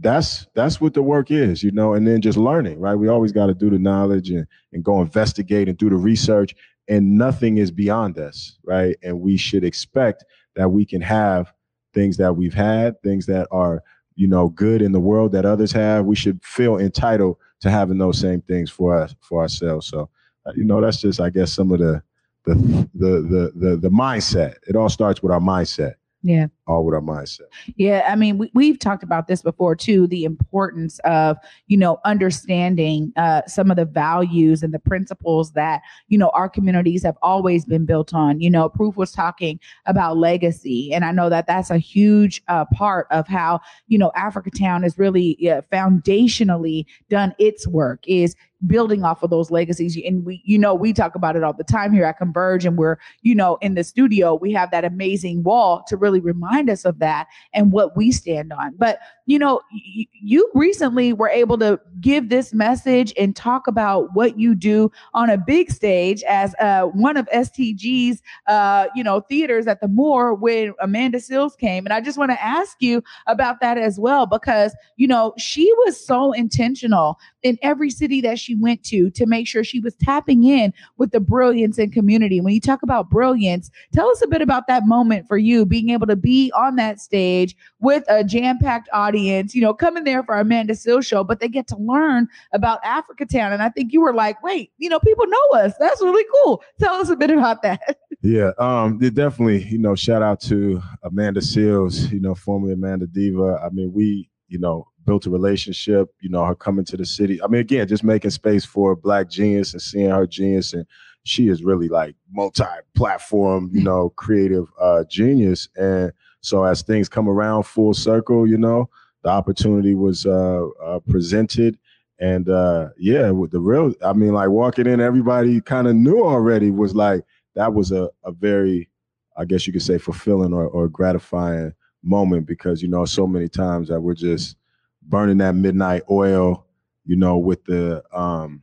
that's that's what the work is you know and then just learning right? We always got to do the knowledge and, and go investigate and do the research and nothing is beyond us right? And we should expect that we can have things that we've had things that are you know good in the world that others have. We should feel entitled to having those same things for us for ourselves. So uh, you know that's just i guess some of the the the the the, the mindset. It all starts with our mindset Yeah. All with our mindset. Yeah, I mean, we, we've talked about this before too. The importance of you know understanding uh, some of the values and the principles that you know our communities have always been built on. You know, Proof was talking about legacy, and I know that that's a huge uh, part of how you know Africatown has really yeah, foundationally done its work. Is building off of those legacies and we you know we talk about it all the time here at converge and we're you know in the studio we have that amazing wall to really remind us of that and what we stand on. But you know y- you recently were able to give this message and talk about what you do on a big stage as uh, one of stg's uh, you know theaters at the moore when amanda Seales came and i just want to ask you about that as well because you know she was so intentional in every city that she went to to make sure she was tapping in with the brilliance and community. When you talk about brilliance, tell us a bit about that moment for you being able to be on that stage with a jam-packed audience, you know, coming there for Amanda Seales show, but they get to learn about Africatown. And I think you were like, wait, you know, people know us. That's really cool. Tell us a bit about that. *laughs* Yeah, um, it definitely, you know, shout out to Amanda Seales, you know, formerly Amanda Diva. I mean, we, you know, built a relationship, you know, her coming to the city. I mean, again, just making space for black genius and seeing her genius. And she is really like multi-platform, you know, creative uh genius. And so as things come around full circle, you know, the opportunity was uh, uh presented. And uh yeah, with the real, I mean, like walking in, everybody kind of knew already was like that was a, a very, I guess you could say, fulfilling or, or gratifying moment because you know so many times that we're just burning that midnight oil, you know, with the um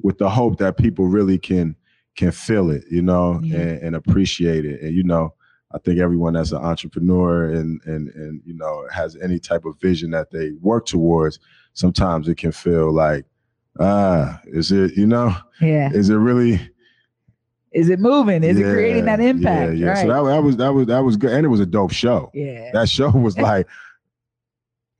with the hope that people really can can feel it, you know, Yeah. and, and appreciate it. And you know, I think everyone that's an entrepreneur and and and you know has any type of vision that they work towards, sometimes it can feel like, ah, is it, you know, Yeah. is it really Is it moving? Is it creating that impact? Yeah, yeah. Right. So that, that was that was that was good, and it was a dope show. yeah. That show *laughs* was like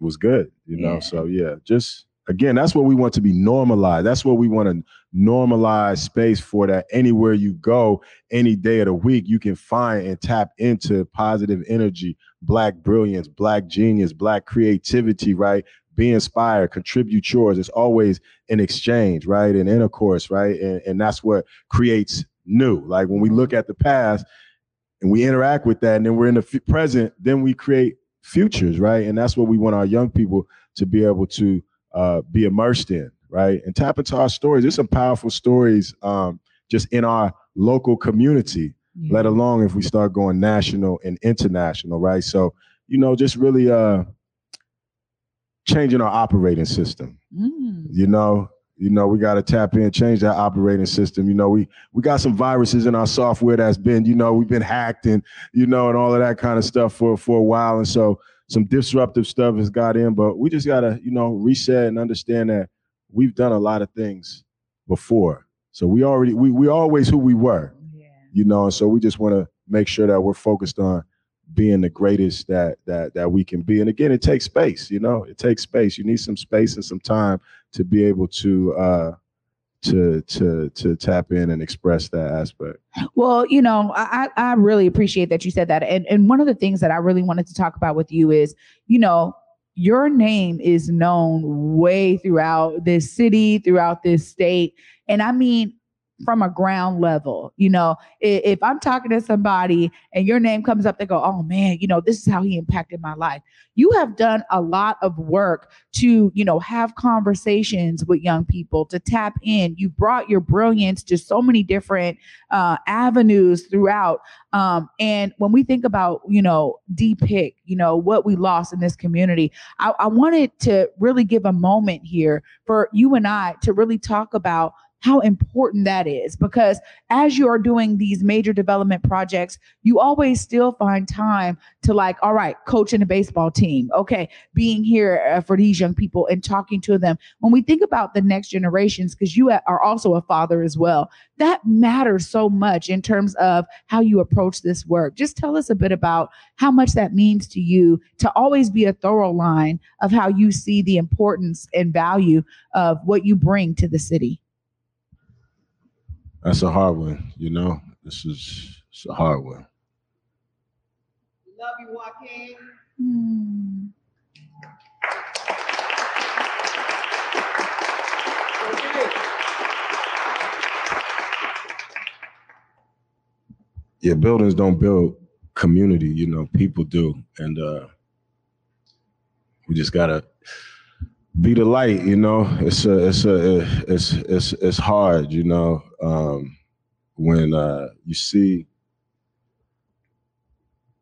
was good, you know. Yeah. So yeah, just again, that's what we want to be normalized. That's what we want to normalize space for. That anywhere you go, any day of the week, you can find and tap into positive energy, black brilliance, black genius, black creativity. Right. Be inspired, contribute yours. It's always an exchange, right? An intercourse, right? And, and that's what creates new. Like when we look at the past and we interact with that, and then we're in the f- present, then we create futures, right? And that's what we want our young people to be able to uh, be immersed in, right? And tap into our stories. There's some powerful stories um, just in our local community, let alone if we start going national and international, right? So, you know, just really uh, changing our operating system Mm. you know you know we got to tap in change that operating system you know we we got some viruses in our software that's been you know we've been hacked and you know and all of that kind of stuff for for a while and so some disruptive stuff has got in but we just got to you know reset and understand that we've done a lot of things before. So we already we we always who we were Yeah. you know and so we just want to make sure that we're focused on being the greatest that that that we can be. And again it takes space you know it takes space. You need some space and some time to be able to uh to to to tap in and express that aspect. Well, you know, I I I really appreciate that you said that, and and one of the things that I really wanted to talk about with you is, you know, your name is known way throughout this city, throughout this state, and I mean from a ground level. You know, if, if I'm talking to somebody and your name comes up, they go, "Oh man, you know, this is how he impacted my life." You have done a lot of work to, you know, have conversations with young people to tap in. You brought your brilliance to so many different uh, avenues throughout. Um, and when we think about, you know, DPIC, you know, what we lost in this community, I, I wanted to really give a moment here for you and I to really talk about how important that is because as you are doing these major development projects, you always still find time to like, all right, coaching a baseball team. Okay, being here uh, for these young people and talking to them. When we think about the next generations, because you are also a father as well, that matters so much in terms of how you approach this work. Just tell us a bit about how much that means to you to always be a thorough line of how you see the importance and value of what you bring to the city. That's a hard one you know this is it's a hard one Love you, Joaquin. Hmm. yeah, buildings don't build community, you know, people do. And uh we just gotta be the light, you know. It's a it's a it's it's it's hard, you know, um when uh you see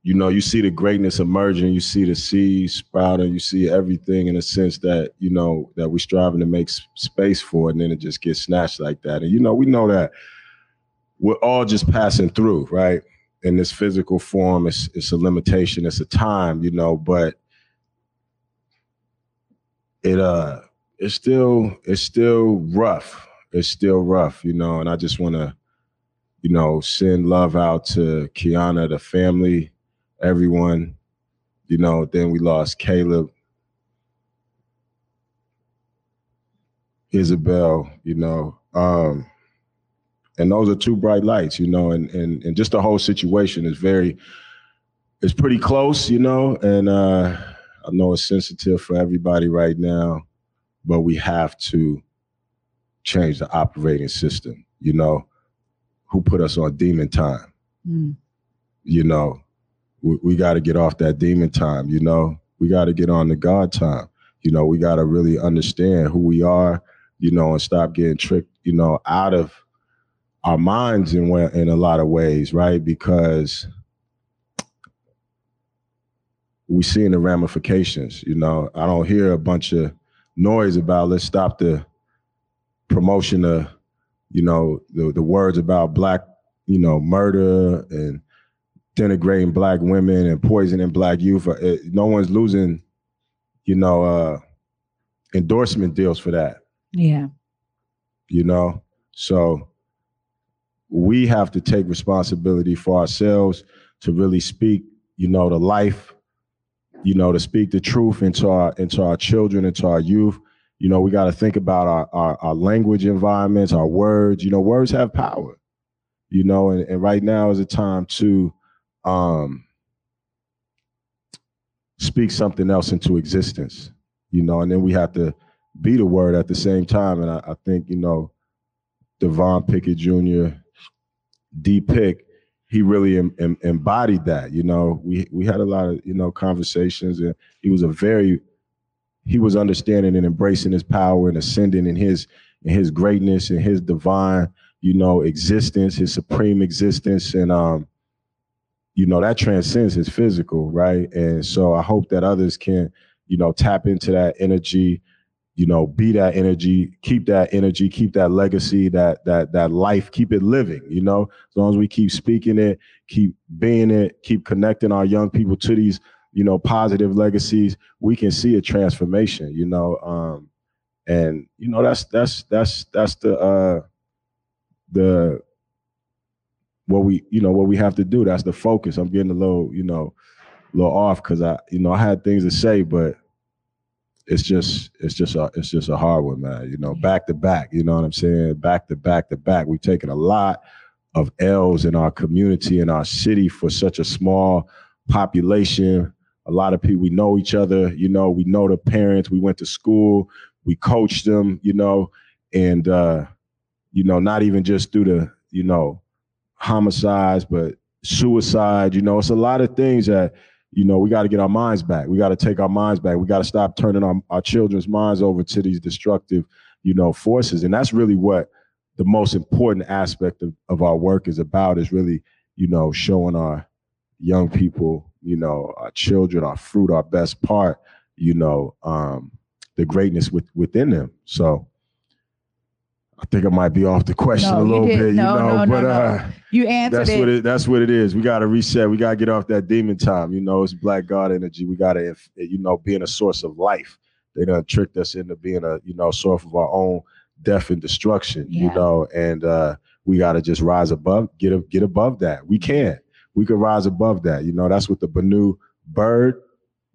you know, you see the greatness emerging, you see the seeds sprouting, you see everything in a sense that, you know, that we're striving to make space for, and then it just gets snatched like that. And, you know, we know that we're all just passing through, right? In this physical form, it's, it's a limitation, it's a time, you know, but it, uh, it's still, it's still rough. It's still rough, you know, and I just want to, you know, send love out to Kiana, the family, everyone. You know, then we lost Caleb, Isabel, you know. Um, and those are two bright lights, you know, and and and just the whole situation is very it's pretty close, you know, and uh I know it's sensitive for everybody right now, but we have to change the operating system, you know. Who put us on demon time? Mm. you know, we, we got to get off that demon time, you know, we got to get on the God time, you know, we got to really understand who we are, you know, and stop getting tricked, you know, out of our minds in in a lot of ways, right? Because we seeing the ramifications, you know. I don't hear a bunch of noise about let's stop the promotion of, you know, the the words about black, you know, murder and denigrating black women and poisoning black youth. Uh, it- no one's losing, you know, uh, endorsement deals for that. Yeah. You know, so we have to take responsibility for ourselves to really speak, you know, the life, you know, to speak the truth into our into our children, into our youth. You know, we got to think about our, our our language environments, our words. You know, words have power. You know, and, and right now is a time to um speak something else into existence. You know, and then we have to be the word at the same time. And I, I think, you know, Devon Pickett Jr., D Pick, he really em, em- embodied that. You know, we we had a lot of you know conversations, and he was a very he was understanding and embracing his power and ascending in his in his greatness and his divine you know existence, his supreme existence, and um, you know that transcends his physical, right? And so I hope that others can you know tap into that energy you know be that energy keep that energy keep that legacy that that that life keep it living you know? As long as we keep speaking it keep being it keep connecting our young people to these you know positive legacies we can see a transformation you know? Um and you know that's that's that's that's the uh the what we you know what we have to do. That's the focus. I'm getting a little you know a little off because i you know i had things to say but it's just it's just a it's just a hard one, man. You know, back to back. You know what I'm saying? Back to back to back. We've taken a lot of L's in our community in our city for such a small population. A lot of people we know each other. You know, we know the parents. We went to school. We coached them. You know, and uh, you know, not even just through the you know homicides, but suicide. You know, it's a lot of things that you know, we got to get our minds back. We got to take our minds back. We got to stop turning our, our children's minds over to these destructive, you know, forces. And that's really what the most important aspect of, of our work is about is really, you know, showing our young people, you know, our children, our fruit, our best part, you know, um, the greatness with, within them. So I think I might be off the question No, a little did- bit, no, you know, no, but uh You answered that's it. what it that's what it is. We got to reset. We got to get off that demon time. You know, it's black God energy. We got to, you know, being a source of life. They done tricked us into being a, you know, source of our own death and destruction. You know, and uh we got to just rise above, get a, get above that. We can. We could rise above that. You know, that's what the Benu Bird.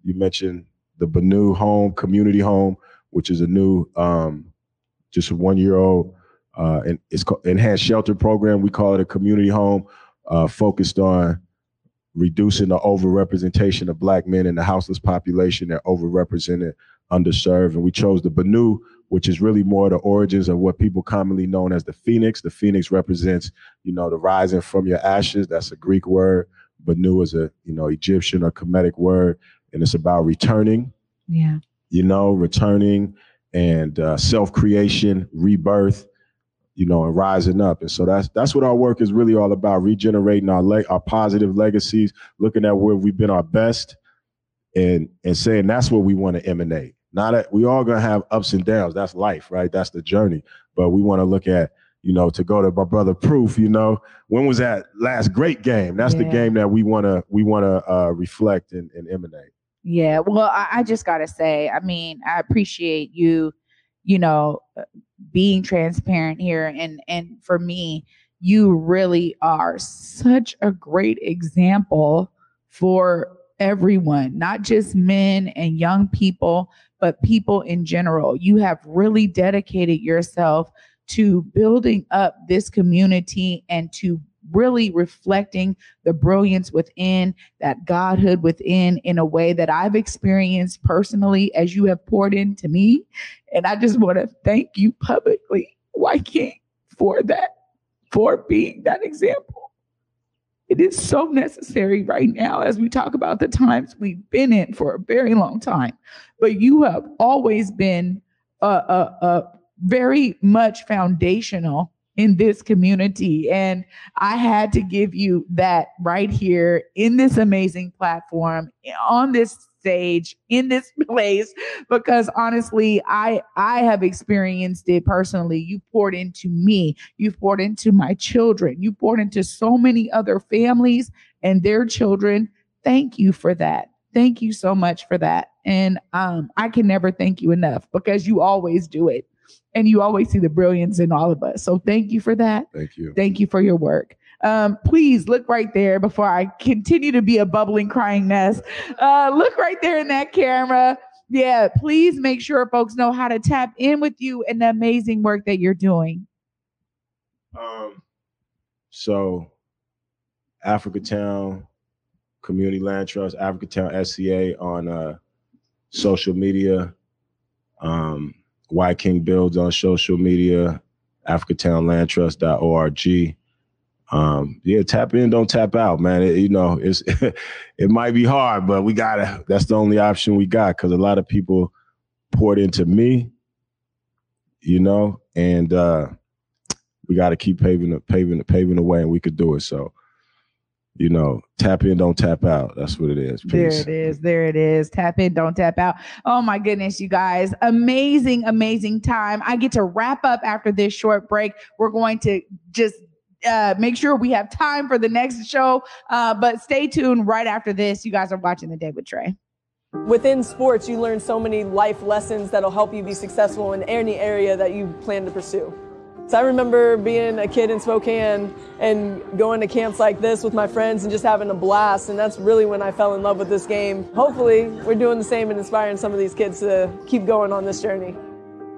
You mentioned the Benu Home Community Home, which is a new, um, just a one year old uh, and it's called enhanced shelter program. We call it a community home uh, focused on reducing the overrepresentation of black men in the houseless population. They're overrepresented, underserved. And we chose the Benu, which is really more the origins of what people commonly known as the phoenix. The phoenix represents, you know, the rising from your ashes. That's a Greek word. Benu is a, you know, Egyptian or Kemetic word. And it's about returning. Yeah. You know, returning and uh, self-creation, rebirth you know, and rising up. And so that's that's what our work is really all about: regenerating our le- our positive legacies, looking at where we've been our best, and and saying that's what we want to emanate. Not that we all gonna have ups and downs. That's life, right? That's the journey. But we want to look at, you know, to go to my brother Proof. You know, when was that last great game? That's yeah. the game that we wanna we wanna uh, reflect and, and emanate. Yeah. Well, I, I just gotta say, I mean, I appreciate you you know uh, being transparent here and and for me you really are such a great example for everyone not just men and young people but people in general you have really dedicated yourself to building up this community and to really reflecting the brilliance within, that godhood within, in a way that I've experienced personally as you have poured into me. And I just want to thank you publicly, Wyking, for that, for being that example. It is so necessary right now as we talk about the times we've been in for a very long time. But you have always been a, a, a very much foundational in this community. And I had to give you that right here in this amazing platform, on this stage, in this *laughs* place, because honestly, I I have experienced it personally. You poured into me, you poured into my children, you poured into so many other families and their children. Thank you for that. Thank you so much for that. And um, I can never thank you enough because you always do it and you always see the brilliance in all of us. So thank you for that. Thank you. Thank you for your work. Um, please look right there before I continue to be a bubbling, crying mess. Uh, look right there in that camera. Yeah, please make sure folks know how to tap in with you and the amazing work that you're doing. Um, so Africatown Community Land Trust, Africatown SCA on uh, social media. Um, Wyking Builds on social media, AfricatownLandTrust.org. Um, yeah, tap in, don't tap out, man. It, you know, it's *laughs* it might be hard, but we gotta. That's the only option we got because a lot of people poured into me, you know, and uh, we got to keep paving the paving the paving the way, and we could do it. So you know, tap in, don't tap out. That's what it is. Peace. There it is. There it is. Tap in, don't tap out. Oh my goodness, you guys. Amazing, amazing time. I get to wrap up after this short break. We're going to just uh, make sure we have time for the next show. Uh, but stay tuned right after this. You guys are watching The Day with Trey. Within sports, you learn so many life lessons that'll help you be successful in any area that you plan to pursue. So I remember being a kid in Spokane and going to camps like this with my friends and just having a blast. And that's really when I fell in love with this game. Hopefully, we're doing the same and inspiring some of these kids to keep going on this journey.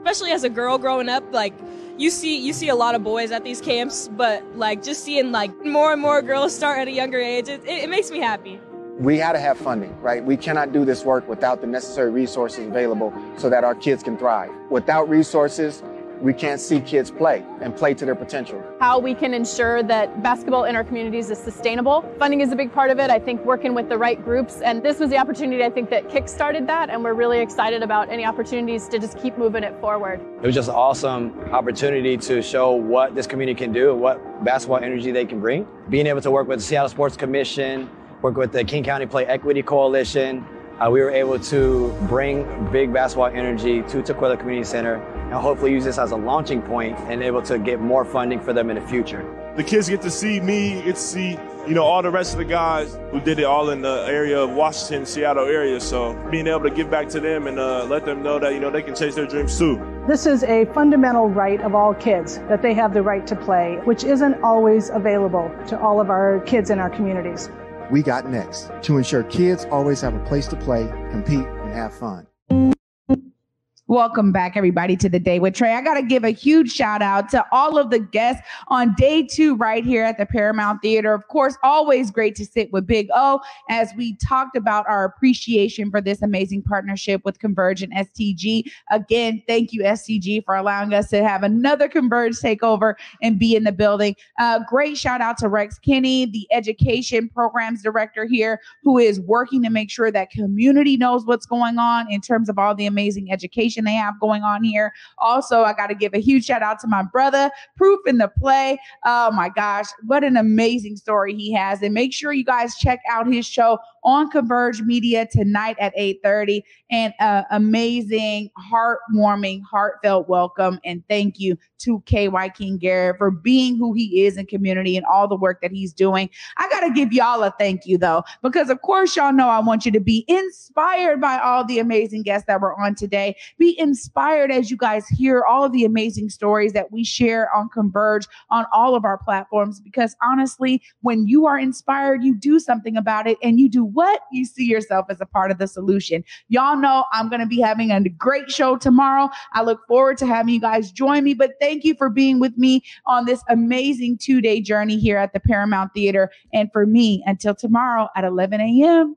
Especially as a girl growing up, like you see you see a lot of boys at these camps, but like just seeing like more and more girls start at a younger age, it, it, it makes me happy. We had to have funding, right? We cannot do this work without the necessary resources available so that our kids can thrive. Without resources, we can't see kids play and play to their potential. How we can ensure that basketball in our communities is sustainable. Funding is a big part of it. I think working with the right groups, and this was the opportunity I think that kick-started that, and we're really excited about any opportunities to just keep moving it forward. It was just an awesome opportunity to show what this community can do, and what basketball energy they can bring. Being able to work with the Seattle Sports Commission, work with the King County Play Equity Coalition, uh, we were able to bring big basketball energy to Tukwila Community Center and hopefully use this as a launching point and able to get more funding for them in the future. The kids get to see me, get to see, you know, all the rest of the guys who did it all in the area of Washington, Seattle area. So being able to give back to them and uh, let them know that, you know, they can chase their dreams too. This is a fundamental right of all kids that they have the right to play, which isn't always available to all of our kids in our communities we got next to ensure kids always have a place to play, compete, and have fun. Welcome back, everybody, to the day with Trey. I got to give a huge shout out to all of the guests on day two, right here at the Paramount Theater. Of course, always great to sit with Big O as we talked about our appreciation for this amazing partnership with Converge and STG. Again, thank you, STG, for allowing us to have another Converge takeover and be in the building. Uh, great shout out to Rex Kinney, the education programs director here, who is working to make sure that community knows what's going on in terms of all the amazing education they have going on here. Also, I got to give a huge shout out to my brother, Proof in the Play. Oh my gosh, what an amazing story he has. And make sure you guys check out his show on Converge Media tonight at 8:30. And uh, amazing, heartwarming, heartfelt welcome and thank you to K. Wyking Garrett for being who he is in community and all the work that he's doing. I got to give y'all a thank you though, because of course y'all know I want you to be inspired by all the amazing guests that were on today. Be inspired as you guys hear all of the amazing stories that we share on Converge on all of our platforms. Because honestly, when you are inspired, you do something about it and you do what? You see yourself as a part of the solution. Y'all know I'm going to be having a great show tomorrow. I look forward to having you guys join me, but thank you for being with me on this amazing two day journey here at the Paramount Theater. And for me, until tomorrow at 11 a.m.